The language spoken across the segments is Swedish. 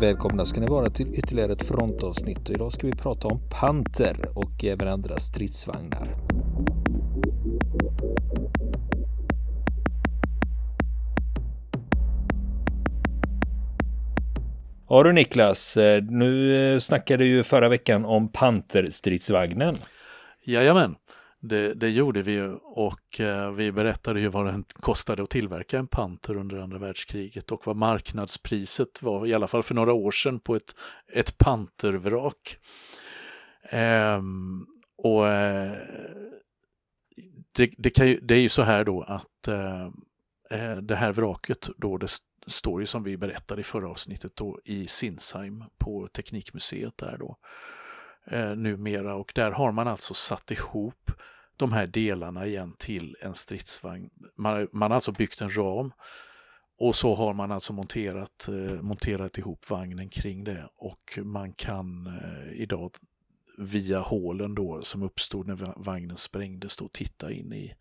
Välkomna ska ni vara till ytterligare ett frontavsnitt och idag ska vi prata om Panter och även andra stridsvagnar. Ja du Niklas, eh, nu eh, snackade du ju förra veckan om Panter-stridsvagnen. Jajamän, det, det gjorde vi ju och eh, vi berättade ju vad det kostade att tillverka en Panter under andra världskriget och vad marknadspriset var, i alla fall för några år sedan, på ett, ett Pantervrak. Ehm, och eh, det, det, kan ju, det är ju så här då att eh, eh det här vraket då, det står ju som vi berättade i förra avsnittet då i Sinsheim på Teknikmuseet där då eh, numera och där har man alltså satt ihop de här delarna igen till en stridsvagn. Man, man har alltså byggt en ram och så har man alltså monterat, eh, monterat ihop vagnen kring det och man kan eh, idag via hålen då som uppstod när vagnen sprängdes då titta in i,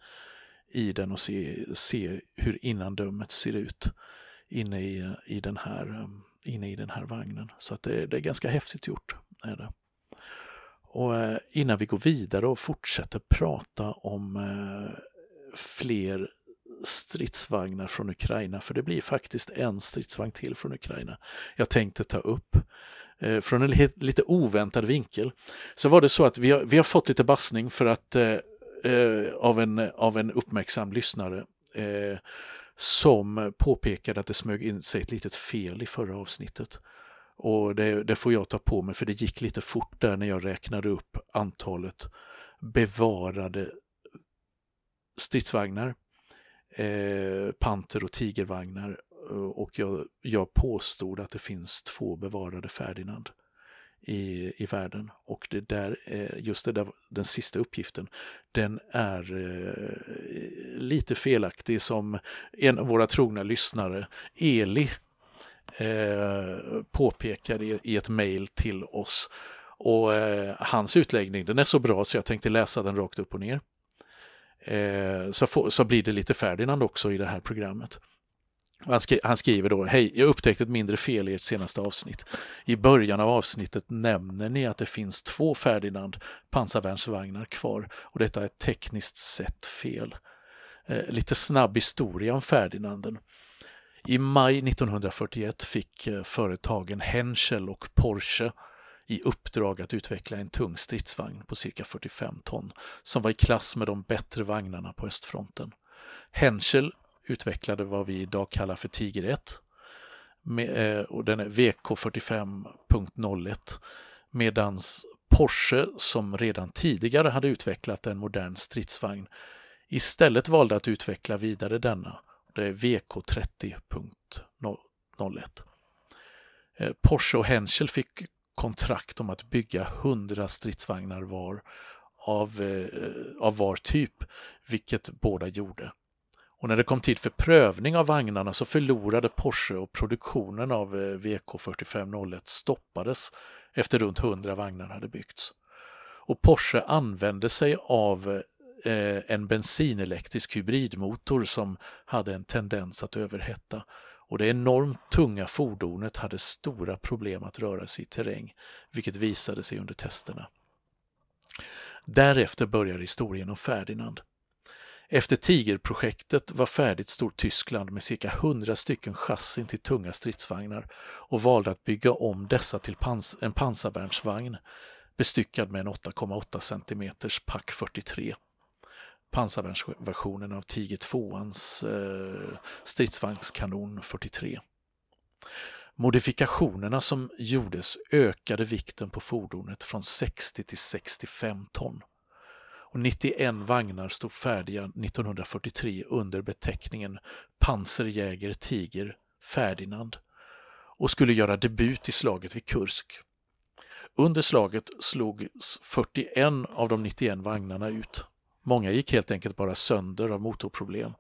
i den och se, se hur innandömet ser ut inne i, i, den här, eh, inne i den här vagnen. Så att det, det är ganska häftigt gjort. Är det. Och eh, innan vi går vidare och fortsätter prata om eh, fler stridsvagnar från Ukraina, för det blir faktiskt en stridsvagn till från Ukraina jag tänkte ta upp. Eh, från en lite oväntad vinkel så var det så att vi har, vi har fått lite bassning för att av, en, av en uppmärksam lyssnare som påpekade att det smög in sig ett litet fel i förra avsnittet. Och det, det, får jag ta på mig för det gick lite fort där när jag räknade upp antalet bevarade stridsvagnar, eh, panter och tigervagnar eh, och jag, jag påstod att det finns två bevarade Ferdinand i, i världen. Och det där, just det där, den sista uppgiften, den är eh, lite felaktig som en av våra trogna lyssnare, Eli, Eh, påpekar i, i ett mejl till oss. Och eh, hans utläggning den är så bra så jag tänkte läsa den rakt upp och ner. Eh, så, få, så blir det lite Ferdinand också i det här programmet. Han, skri han, skriver då, hej, jag upptäckte ett mindre fel i ert senaste avsnitt. I början av avsnittet nämner ni att det finns två Ferdinand pansarvärnsvagnar kvar och detta är tekniskt sett fel. Eh, lite snabb historia om Ferdinanden. I maj 1941 fick eh, företagen Henschel och Porsche i uppdrag att utveckla en tung stridsvagn på cirka 45 ton som var i klass med de bättre vagnarna på östfronten. Henschel utvecklade vad vi idag kallar för Tiger 1 med, eh, och den är VK45.01 medan Porsche som redan tidigare hade utvecklat en modern stridsvagn istället valde att utveckla vidare denna det är VK30.01. Porsche och Henschel fick kontrakt om att bygga 100 stridsvagnar var av, eh, av var typ, vilket båda gjorde. Och när det kom tid för prövning av vagnarna så förlorade Porsche och produktionen av eh, VK4501 stoppades efter runt 100 vagnar hade byggts. Och Porsche använde sig av eh, Eh, en bensinelektrisk hybridmotor som hade en tendens att överhetta och det enormt tunga fordonet hade stora problem att röra sig i terräng, vilket visade sig under testerna. Därefter börjar historien om Ferdinand. Efter Tigerprojektet var färdigt stod Tyskland med cirka 100 stycken chassin till tunga stridsvagnar och valde att bygga om dessa till pans en pansarvärnsvagn bestyckad med en 8,8 cm Pack 43 pansarvärnsversionen av Tiger 2ans eh, stridsvagnskanon 43. Modifikationerna som gjordes ökade vikten på fordonet från 60 till 65 ton. Och 91 vagnar stod färdiga 1943 under beteckningen Panzerjäger Tiger Ferdinand och skulle göra debut i slaget vid Kursk. Under slaget slogs 41 av de 91 vagnarna ut. Många gick helt enkelt bara sönder av motorproblem.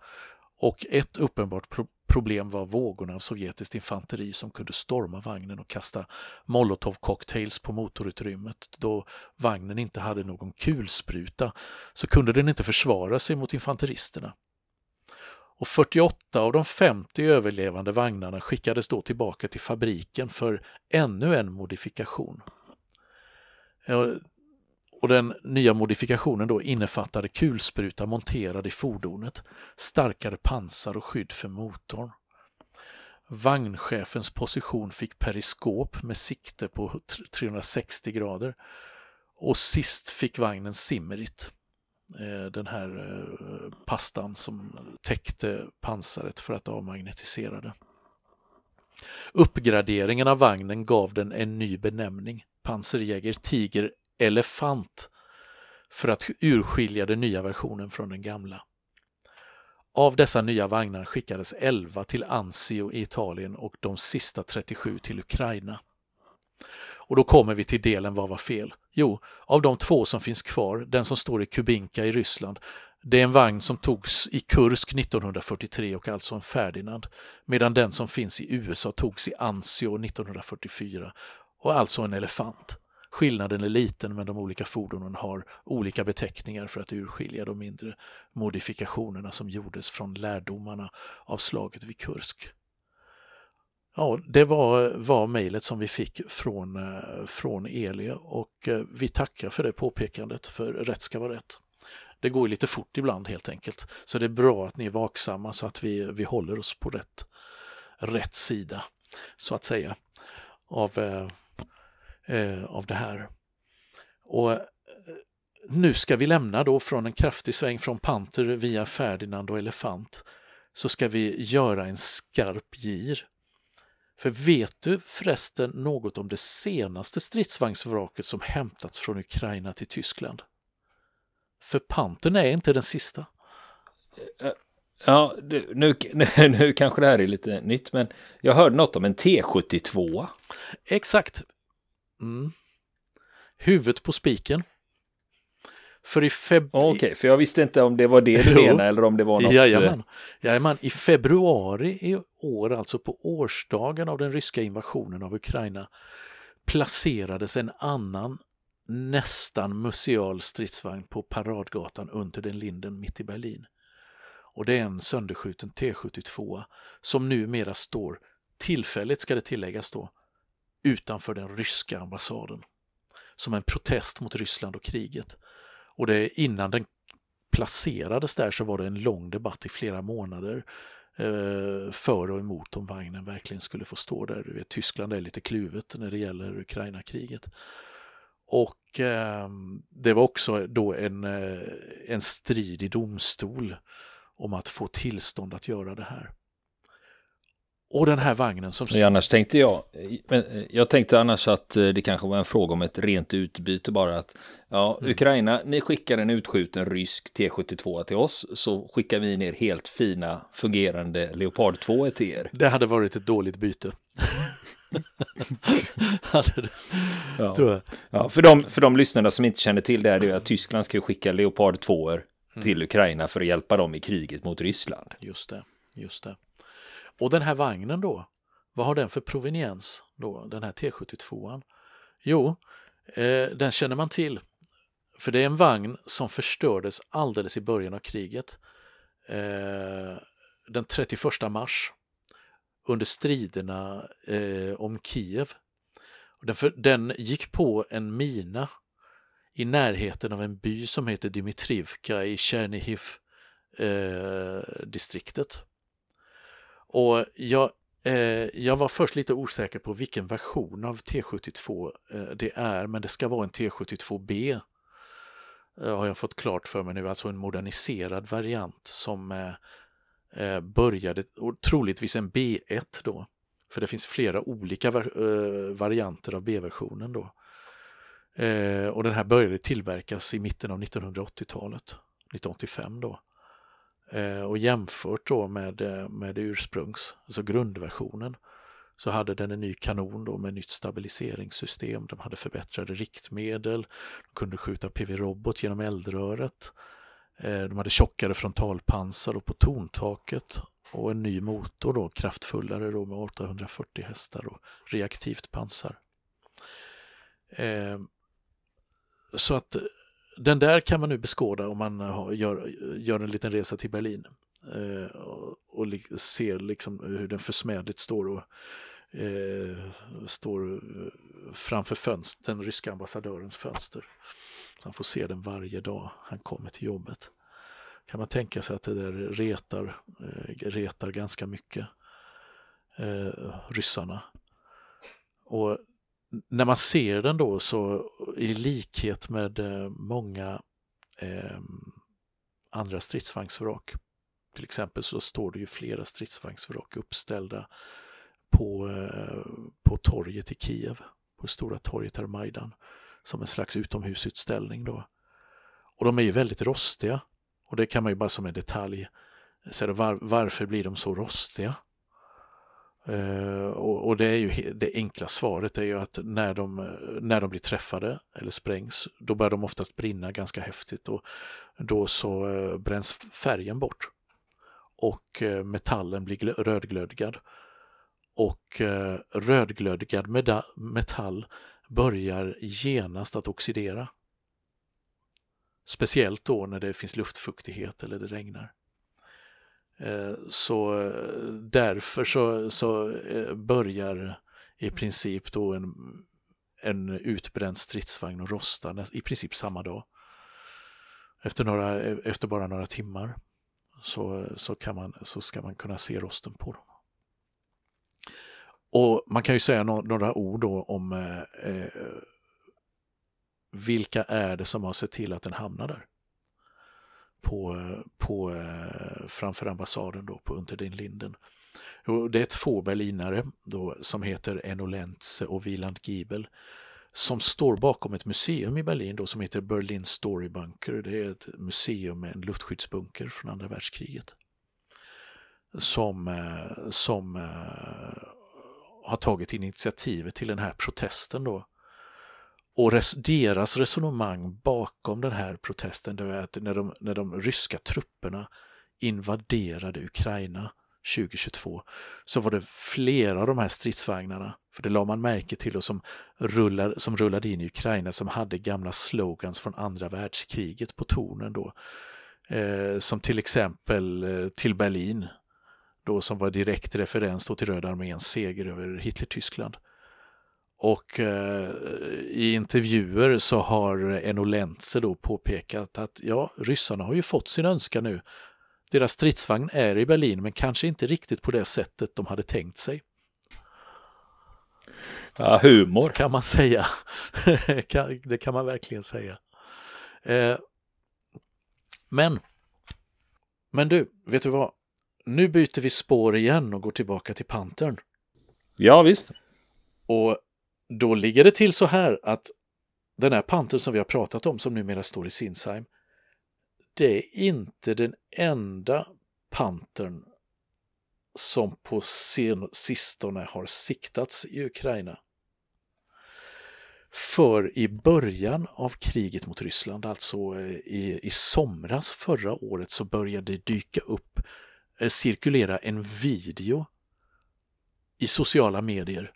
Och ett uppenbart pro problem var vågorna av sovjetiskt infanteri som kunde storma vagnen och kasta molotovcocktails på motorutrymmet. Då vagnen inte hade någon kulspruta så kunde den inte försvara sig mot infanteristerna. Och 48 av de 50 överlevande vagnarna skickades då tillbaka till fabriken för ännu en modifikation. Och den nya modifikationen då innefattade kulspruta monterad i fordonet, starkare pansar och skydd för motorn. Vagnchefens position fick periskop med sikte på 360 grader och sist fick vagnen simmerit. Eh, den här eh, pastan som täckte pansaret för att avmagnetisera det. Uppgraderingen av vagnen gav den en ny benämning, Panzerjäger Tiger Elefant, för att urskilja den nya versionen från den gamla. Av dessa nya vagnar skickades 11 till Anzio i Italien och de sista 37 till Ukraina. Och då kommer vi till delen vad var fel? Jo, av de två som finns kvar, den som står i Kubinka i Ryssland, det är en vagn som togs i Kursk 1943 och alltså en Ferdinand, medan den som finns i USA togs i Anzio 1944 och alltså en Elefant. Skillnaden är liten men de olika fordonen har olika beteckningar för att urskilja de mindre modifikationerna som gjordes från lärdomarna av slaget vid Kursk. Ja, det var, var mejlet som vi fick från, eh, från Eli och eh, vi tackar för det påpekandet, för rätt ska vara rätt. Det går lite fort ibland helt enkelt, så det är bra att ni är vaksamma så att vi, vi håller oss på rätt, rätt sida, så att säga, av, eh, eh, eh av det här. Och nu ska vi lämna då från en kraftig sväng från Panter via Ferdinand och Elefant så ska vi göra en skarp gir för vet du förresten något om det senaste stridsvagnsvraket som hämtats från Ukraina till Tyskland? För Pantern är inte den sista. Eh, ja, nu, nu, nu kanske det här är lite nytt, men jag hörde något om en T72. Exakt. Mm. Huvudet på spiken. För i februari... Okej, okay, för jag visste inte om det var det du menade eller om det var något... Jajamän. Jajamän. I februari i år, alltså på årsdagen av den ryska invasionen av Ukraina, placerades en annan nästan museal stridsvagn på Paradgatan under den linden mitt i Berlin. Och det är en sönderskjuten T72 som numera står, tillfälligt ska det tilläggas då, utanför den ryska ambassaden. Som en protest mot Ryssland och kriget. Och det, innan den placerades där så var det en lång debatt i flera månader eh, för och emot om vagnen verkligen skulle få stå där. Du vet, Tyskland är lite kluvet när det gäller Ukraina-kriget. Och eh, det var också då en, eh, en strid i domstol om att få tillstånd att göra det här. Och den här vagnen som... Men annars tänkte jag, men eh, jag tänkte annars att eh, det kanske var en fråga om ett rent utbyte bara att ja, mm. Ukraina, ni skickar en utskjuten rysk T72 till oss så skickar vi ner helt fina fungerande Leopard 2 till er. Det hade varit ett dåligt byte. ja. Tror jag. Ja, för, de, för de lyssnarna som inte känner till det är det att Tyskland ska skicka Leopard 2 mm. till Ukraina för att hjälpa dem i kriget mot Ryssland. Just det, just det. Och den här vagnen då, vad har den för proveniens då, den här T72an? Jo, eh, den känner man till. För det är en vagn som förstördes alldeles i början av kriget. Eh, den 31 mars under striderna eh, om Kiev. Den, för, den gick på en mina i närheten av en by som heter Dimitrivka i Chernihiv eh, distriktet. Och jag, eh, jag var först lite osäker på vilken version av T72 eh, det är, men det ska vara en T72B. Eh, har jag fått klart för mig nu, alltså en moderniserad variant som eh, eh, började, och troligtvis en B1 då. För det finns flera olika eh, varianter av B-versionen då. Eh, och den här började tillverkas i mitten av 1980-talet, 1985 då. Eh, och jämfört då med, eh, med ursprungs, alltså grundversionen, så hade den en ny kanon då med nytt stabiliseringssystem. De hade förbättrade riktmedel, de kunde skjuta PV-robot genom eldröret. Eh, de hade tjockare frontalpansar på torntaket och en ny motor då, kraftfullare då med 840 hästar och reaktivt pansar. Eh, så att den där kan man nu beskåda om man har, gör, gör en liten resa till Berlin. eh, och, och ser liksom hur den försmädligt står och eh, står eh, framför fönster, den ryska ambassadörens fönster. Så han får se den varje dag han kommer till jobbet. Kan man tänka sig att det där retar, eh, retar ganska mycket eh, ryssarna. Och när man ser den då så i likhet med eh, många eh, andra stridsvagnsvrak. Till exempel så står det ju flera stridsvagnsvrak uppställda på, eh, på torget i Kiev, på stora torget här Majdan, som en slags utomhusutställning då. Och de är ju väldigt rostiga. Och det kan man ju bara som en detalj säga, var, varför blir de så rostiga? Uh, och, och, det är ju det enkla svaret är ju att när de, när de blir träffade eller sprängs, då börjar de oftast brinna ganska häftigt och då så uh, bränns färgen bort och uh, metallen blir rödglödgad. Och rödglödgad metall börjar genast att oxidera. Speciellt då när det finns luftfuktighet eller det regnar. Eh, så eh, därför så, så eh, börjar i princip då en, en utbränd stridsvagn och rosta i princip samma dag. Efter, några, efter bara några timmar så, så, kan man, så ska man kunna se rosten på dem. Och man kan ju säga no några ord då om eh, vilka är det som har sett till att den hamnar där? på, på eh, framför ambassaden då på Unter Linden. Det är två berlinare då, som heter Enno Lentze och Wieland Giebel som står bakom ett museum i Berlin då, som heter Berlin Story Bunker. Det är ett museum med en luftskyddsbunker från andra världskriget. Som, eh, som eh, har tagit initiativet till den här protesten då och res, deras resonemang bakom den här protesten det är att när de, när de ryska trupperna invaderade Ukraina 2022 så var det flera av de här stridsvagnarna, för det la man märke till och som, rullade, som rullade in i Ukraina som hade gamla slogans från andra världskriget på tornen då. Eh, som till exempel eh, till Berlin, då som var direkt referens då till Röda arméns seger över Hitler-Tyskland. Och eh, i intervjuer så har Enno Lentze då påpekat att ja, ryssarna har ju fått sin önskan nu. Deras stridsvagn är i Berlin men kanske inte riktigt på det sättet de hade tänkt sig. Ja, humor. Kan man säga. det kan man verkligen säga. Eh, men, men du, vet du vad? Nu byter vi spår igen och går tillbaka till Pantern. Ja, visst. Och då ligger det till så här att den här panten som vi har pratat om som numera står i Sinsheim, det är inte den enda pantern som på sen, sistone har siktats i Ukraina. För i början av kriget mot Ryssland, alltså eh, i, i somras förra året, så började det dyka upp, eh, cirkulera en video i sociala medier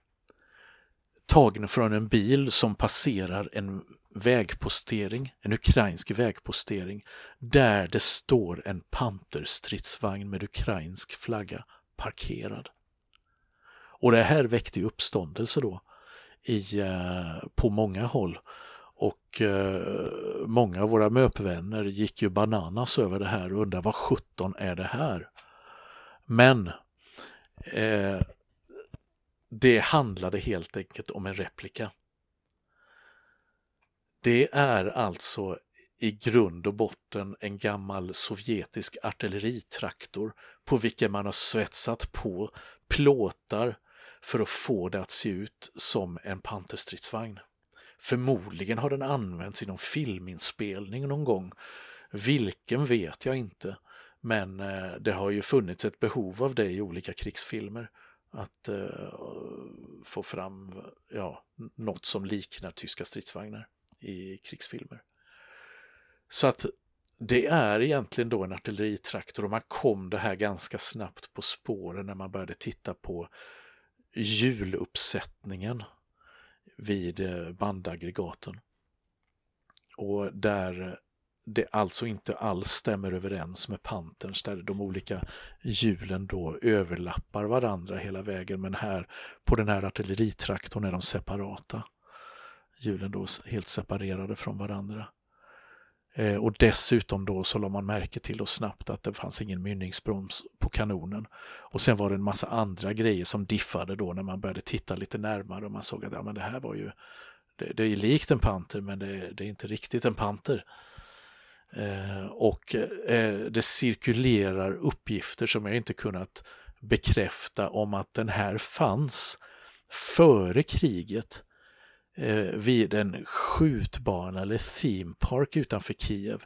tagen från en bil som passerar en vägpostering, en ukrainsk vägpostering, där det står en panterstridsvagn med ukrainsk flagga parkerad. Och det här väckte ju uppståndelse då i, eh, på många håll. Och eh, många av våra MÖP-vänner gick ju bananas över det här och undrade vad sjutton är det här? Men eh, det handlade helt enkelt om en replika. Det är alltså i grund och botten en gammal sovjetisk artilleritraktor på vilken man har svetsat på plåtar för att få det att se ut som en panterstridsvagn. Förmodligen har den använts i någon filminspelning någon gång. Vilken vet jag inte, men eh, det har ju funnits ett behov av det i olika krigsfilmer att eh, få fram ja, något som liknar tyska stridsvagnar i krigsfilmer. Så att det är egentligen då en artilleritraktor och man kom det här ganska snabbt på spåren när man började titta på hjuluppsättningen vid eh, bandaggregaten. Och där, det alltså inte alls stämmer överens med Panterns där de olika hjulen då överlappar varandra hela vägen men här på den här artilleritraktorn är de separata. Hjulen då helt separerade från varandra. Eh, och dessutom då så la man märke till då snabbt att det fanns ingen mynningsbroms på kanonen. Och sen var det en massa andra grejer som diffade då när man började titta lite närmare och man såg att ja, men det här var ju det, det är likt en panter men det, det, är inte riktigt en panter. Eh, och eh, det cirkulerar uppgifter som jag inte kunnat bekräfta om att den här fanns före kriget Eh, vid en skjutbana eller theme park utanför Kiev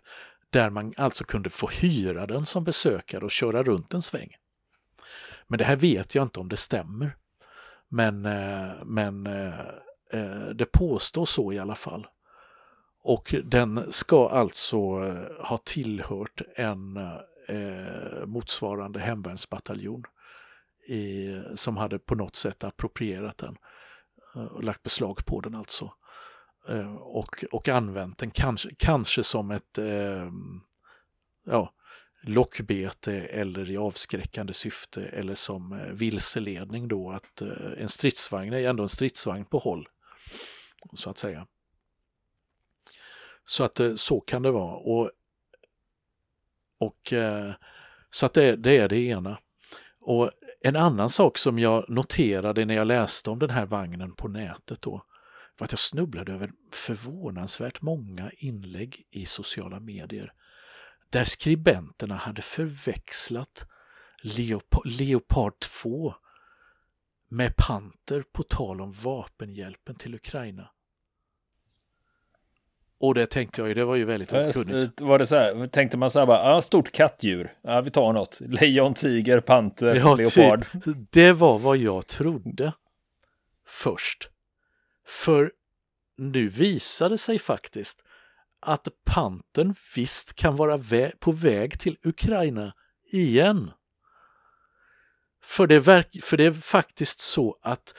där man alltså kunde få hyra den som besökare och köra runt en sväng. Men det här vet jag inte om det stämmer. Men, eh, men eh, eh det påstås så i alla fall. Och den ska alltså eh, ha tillhört en eh, motsvarande hemvärnsbataljon i, som hade på något sätt approprierat den och lagt beslag på den alltså. Eh, och, och använt den kanske, kanske som ett ehm, ja, lockbete eller i avskräckande syfte eller som eh, vilseledning då att en stridsvagn är ändå en stridsvagn på håll. Så att säga. Så att så kan det vara. Och, och så att det, det är det ena. Och en annan sak som jag noterade när jag läste om den här vagnen på nätet då var att jag snubblade över förvånansvärt många inlägg i sociala medier där skribenterna hade förväxlat Leop Leopard 2 med Panter på tal om vapenhjälpen till Ukraina. Och det tänkte jag ju, det var ju väldigt okunnigt. Var det så här, tänkte man så här bara, ah, stort kattdjur, ja vi tar något, lejon, tiger, panter, ja, leopard. Typ. Det var vad jag trodde först. För nu visade sig faktiskt att pantern visst kan vara vä på väg till Ukraina igen. För det, för det är faktiskt så att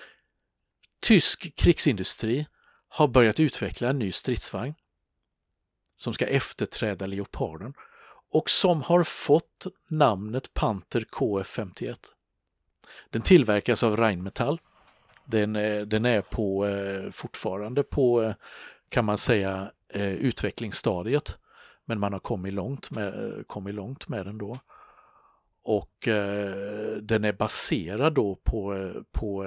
tysk krigsindustri har börjat utveckla en ny stridsvagn som ska efterträda Leoparden och som har fått namnet Panther KF51. Den tillverkas av Rheinmetall. Den, är, den är på, eh, fortfarande på, eh, kan man säga, utvecklingsstadiet. Men man har kommit långt med, kommit långt med den då. Och eh, den är baserad då på, på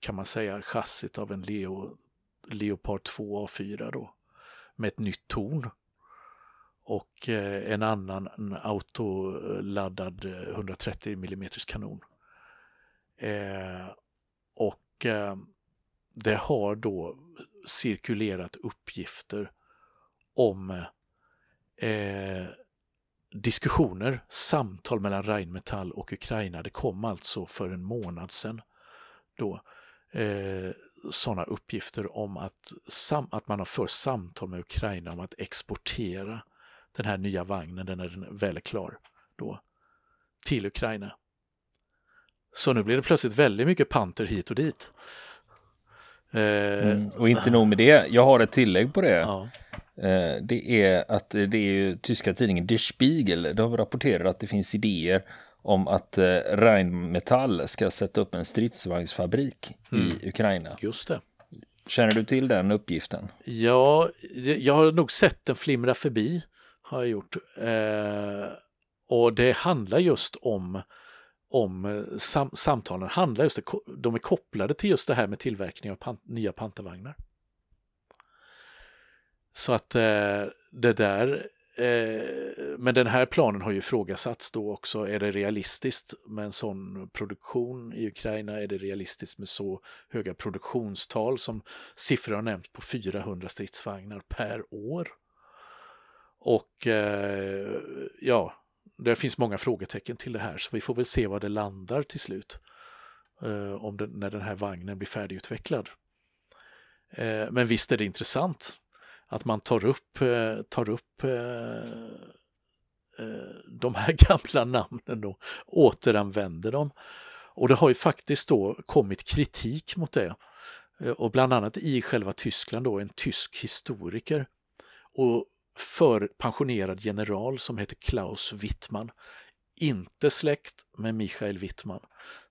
kan man säga, chassit av en Leo, Leopard 2 A4 då med ett nytt torn. Och eh, en annan en autoladdad eh, 130 mm kanon. Eh, och eh, det har då cirkulerat uppgifter om eh, diskussioner, samtal mellan Rheinmetall och Ukraina. Det kom alltså för en månad sedan. Då, eh, sådana uppgifter om att, sam, att man har fört samtal med Ukraina om att exportera den här nya vagnen, den är den väl klar, då, till Ukraina. Så nu blir det plötsligt väldigt mycket panter hit och dit. Eh, mm, och inte nog med det, jag har ett tillägg på det. Ja. Eh, det är att det är ju tyska tidningen Der Spiegel, de rapporterar att det finns idéer om att eh, Rheinmetall ska sätta upp en stridsvagnsfabrik mm. i Ukraina. Just det. Känner du till den uppgiften? Ja, jag har nog sett den flimra förbi, har jag gjort. Eh, och det handlar just om, om eh, sam, samtalen, handlar just, de är kopplade till just det här med tillverkning av pan, nya pantervagnar. Så att eh, det där Eh, men den här planen har ju ifrågasatts då också. Är det realistiskt med en sån produktion i Ukraina? Är det realistiskt med så höga produktionstal som siffror har nämnt på 400 stridsvagnar per år? Och eh, ja, det finns många frågetecken till det här så vi får väl se var det landar till slut. Eh, om den, när den här vagnen blir färdigutvecklad. men visst är det intressant att man tar upp, eh, tar upp eh, eh, de här gamla namnen och återanvänder dem. Och det har ju faktiskt då kommit kritik mot det. Och bland annat i själva Tyskland då en tysk historiker. Och för pensionerad general som heter Klaus Wittmann. Inte släkt med Michael Wittmann,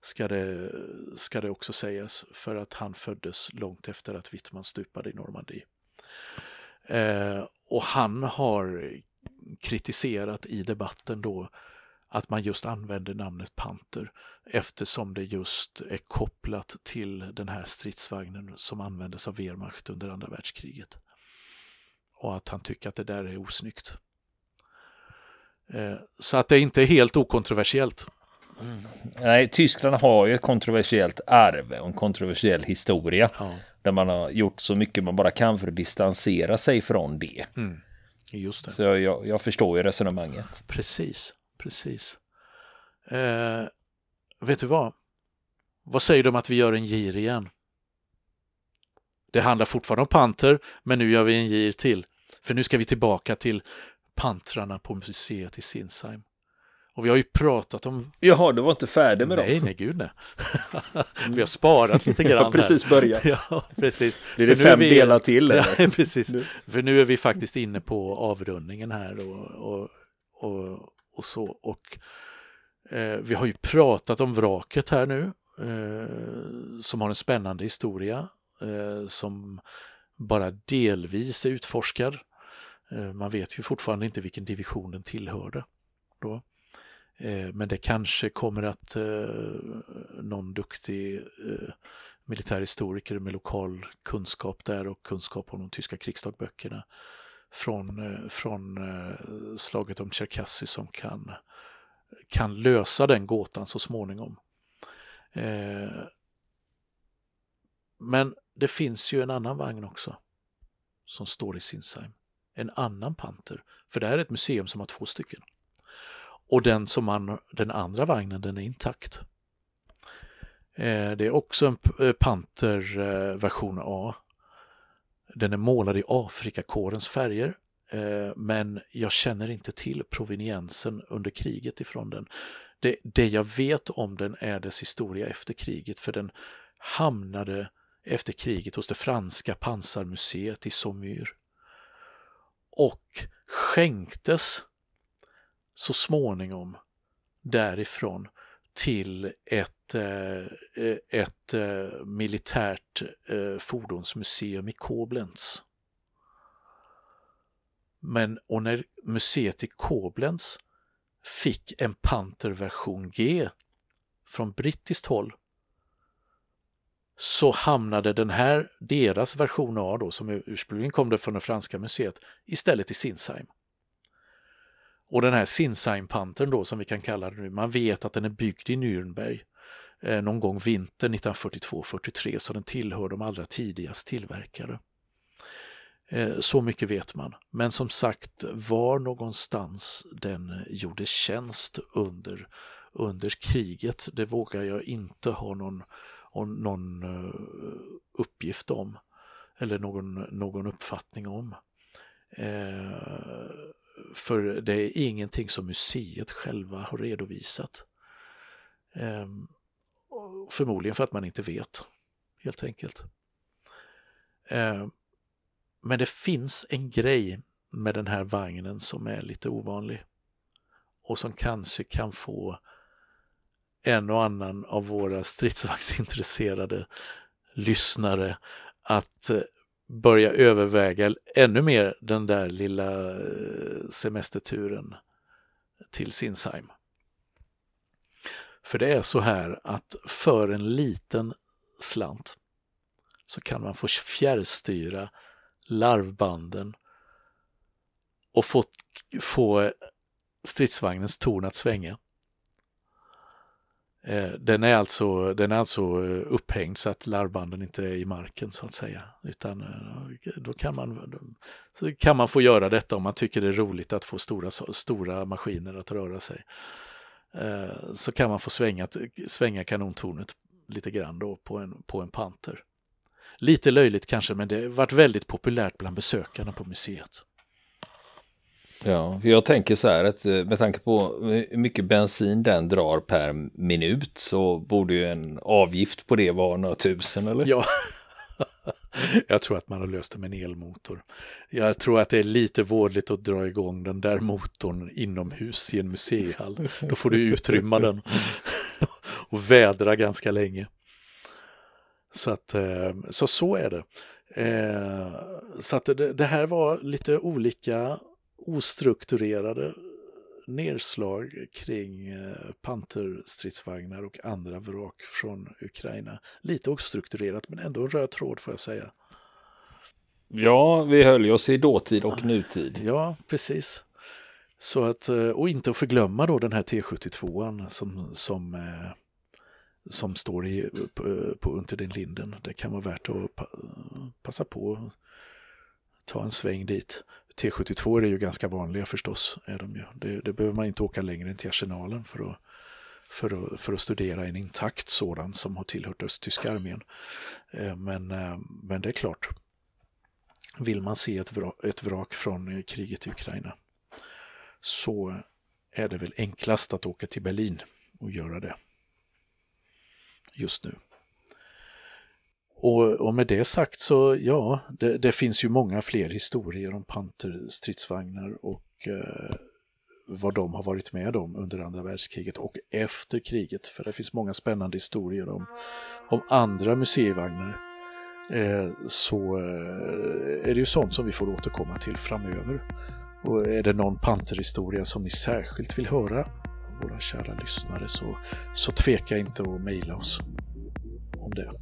ska det, ska det också sägas, för att han föddes långt efter att Wittmann stupade i Normandie. Eh, och han har kritiserat i debatten då att man just använder namnet Panter eftersom det just är kopplat till den här stridsvagnen som användes av Wehrmacht under andra världskriget. Och att han tycker att det där är osnyggt. Eh, så att det inte är helt okontroversiellt. Mm. Nej, Tyskland har ju ett kontroversiellt arv och en kontroversiell historia. Ja. Där man har gjort så mycket man bara kan för att distansera sig från det. Mm. Just det. Så jag, jag förstår ju resonemanget. Precis, precis. Eh, vet du vad? Vad säger du om att vi gör en gir igen? Det handlar fortfarande om panter, men nu gör vi en gir till. För nu ska vi tillbaka till pantrarna på museet i Sinsheim. Och vi har ju pratat om... Jaha, du var inte färdig med nej, dem? Nej, gud nej. vi har sparat lite grann. har precis börjat. ja, precis. Blir det fem vi... delar till? ja, precis. Nu. För nu är vi faktiskt inne på avrundningen här och, och, och, och så. Och eh, vi har ju pratat om vraket här nu, eh, som har en spännande historia, eh, som bara delvis är utforskad. Eh, man vet ju fortfarande inte vilken division den tillhörde. Då. Eh, men det kanske kommer att eh, någon duktig eh, militärhistoriker med lokal kunskap där och kunskap om de tyska krigsdagböckerna från, eh, från slaget om Cherkassy som kan, kan lösa den gåtan så småningom. Men det finns ju en annan vagn också som står i Sinsheim en annan panter. För det här är ett museum som har två stycken. Och den, som man, den andra vagnen den är intakt. Eh, det är också en eh, panter eh, version A. Den är målad i Afrikakårens färger men jag känner inte till proveniensen under kriget ifrån den. Det, det jag vet om den är dess historia efter kriget för den hamnade efter kriget hos det franska pansarmuseet i Saumur och skänktes så småningom därifrån till ett, eh, eh, ett eh, militärt eh, fordonsmuseum i Koblenz. Men och när museet i Koblenz fick en Panther version G från brittiskt håll så hamnade den här, deras version A då, som ursprungligen kom det från det franska museet, istället i Sinsheim. Och den här Sinsheim-pantern då, som vi kan kalla den nu, man vet att den är byggd i Nürnberg eh, någon gång vintern 1942-43, så den tillhör de allra tidigast tillverkade. Eh, så mycket vet man. Men som sagt, var någonstans den eh, gjorde tjänst under, under kriget, det vågar jag inte ha någon någon eh, uppgift om eller någon, någon uppfattning om. Eh, för det är ingenting som museet själva har redovisat. Eh, förmodligen för att man inte vet, helt enkelt. Eh, men det finns en grej med den här vagnen som är lite ovanlig och som kanske kan få en och annan av våra stridsvagnsintresserade lyssnare att eh, börja överväga ännu mer den där lilla eh, semesterturen till Sinsheim. För det är så här att för en liten slant så kan man få fjärrstyra larvbanden och få, få stridsvagnens torn att svänga. Eh, den är alltså, den är alltså eh, upphängd så att larvbanden inte är i marken så att säga. Utan eh, då kan man, så kan man få göra detta om man tycker det är roligt att få stora, stora maskiner att röra sig. Så kan man få svänga, svänga kanontornet lite grann då på en, på en panter. Lite löjligt kanske men det har varit väldigt populärt bland besökarna på museet. Ja, för jag tänker så här att eh, med tanke på hur mycket bensin den drar per minut så borde ju en avgift på det vara några tusen eller? Ja, Jag tror att man har löst det med en elmotor. Jag tror att det är lite vårdligt att dra igång den där motorn inomhus i en museihall. Då får du utrymma den och vädra ganska länge. Så att eh, så, så är det. Eh, så att det här var lite olika ostrukturerade nedslag kring eh, panterstridsvagnar och andra vrak från Ukraina. Lite ostrukturerat men ändå en röd tråd får jag säga. Ja, vi höll oss i dåtid och nutid. Ja, precis. Så att, eh, och inte att förglömma då den här T72 som, som, eh, som står i, på, på Unter den Linden. Det kan vara värt att passa på ta en sväng dit. T72 är ju ganska vanliga förstås. Är de ju. Det, det behöver man inte åka längre än till arsenalen för att, för att, för att studera en intakt sådan som har tillhört östtyska armén. Eh, men, eh, men det är klart, vill man se ett vrak, ett vrak från eh, kriget i Ukraina så är det väl enklast att åka till Berlin och göra det just nu. Och, och, med det sagt så ja, det, det, finns ju många fler historier om panterstridsvagnar och eh, vad de har varit med om under andra världskriget och efter kriget. För det finns många spännande historier om, om andra museivagnar. Eh, så eh, är det ju sånt som vi får återkomma till framöver. Och är det någon panterhistoria som ni särskilt vill höra, våra kära lyssnare, så, så tveka inte att mejla oss om det.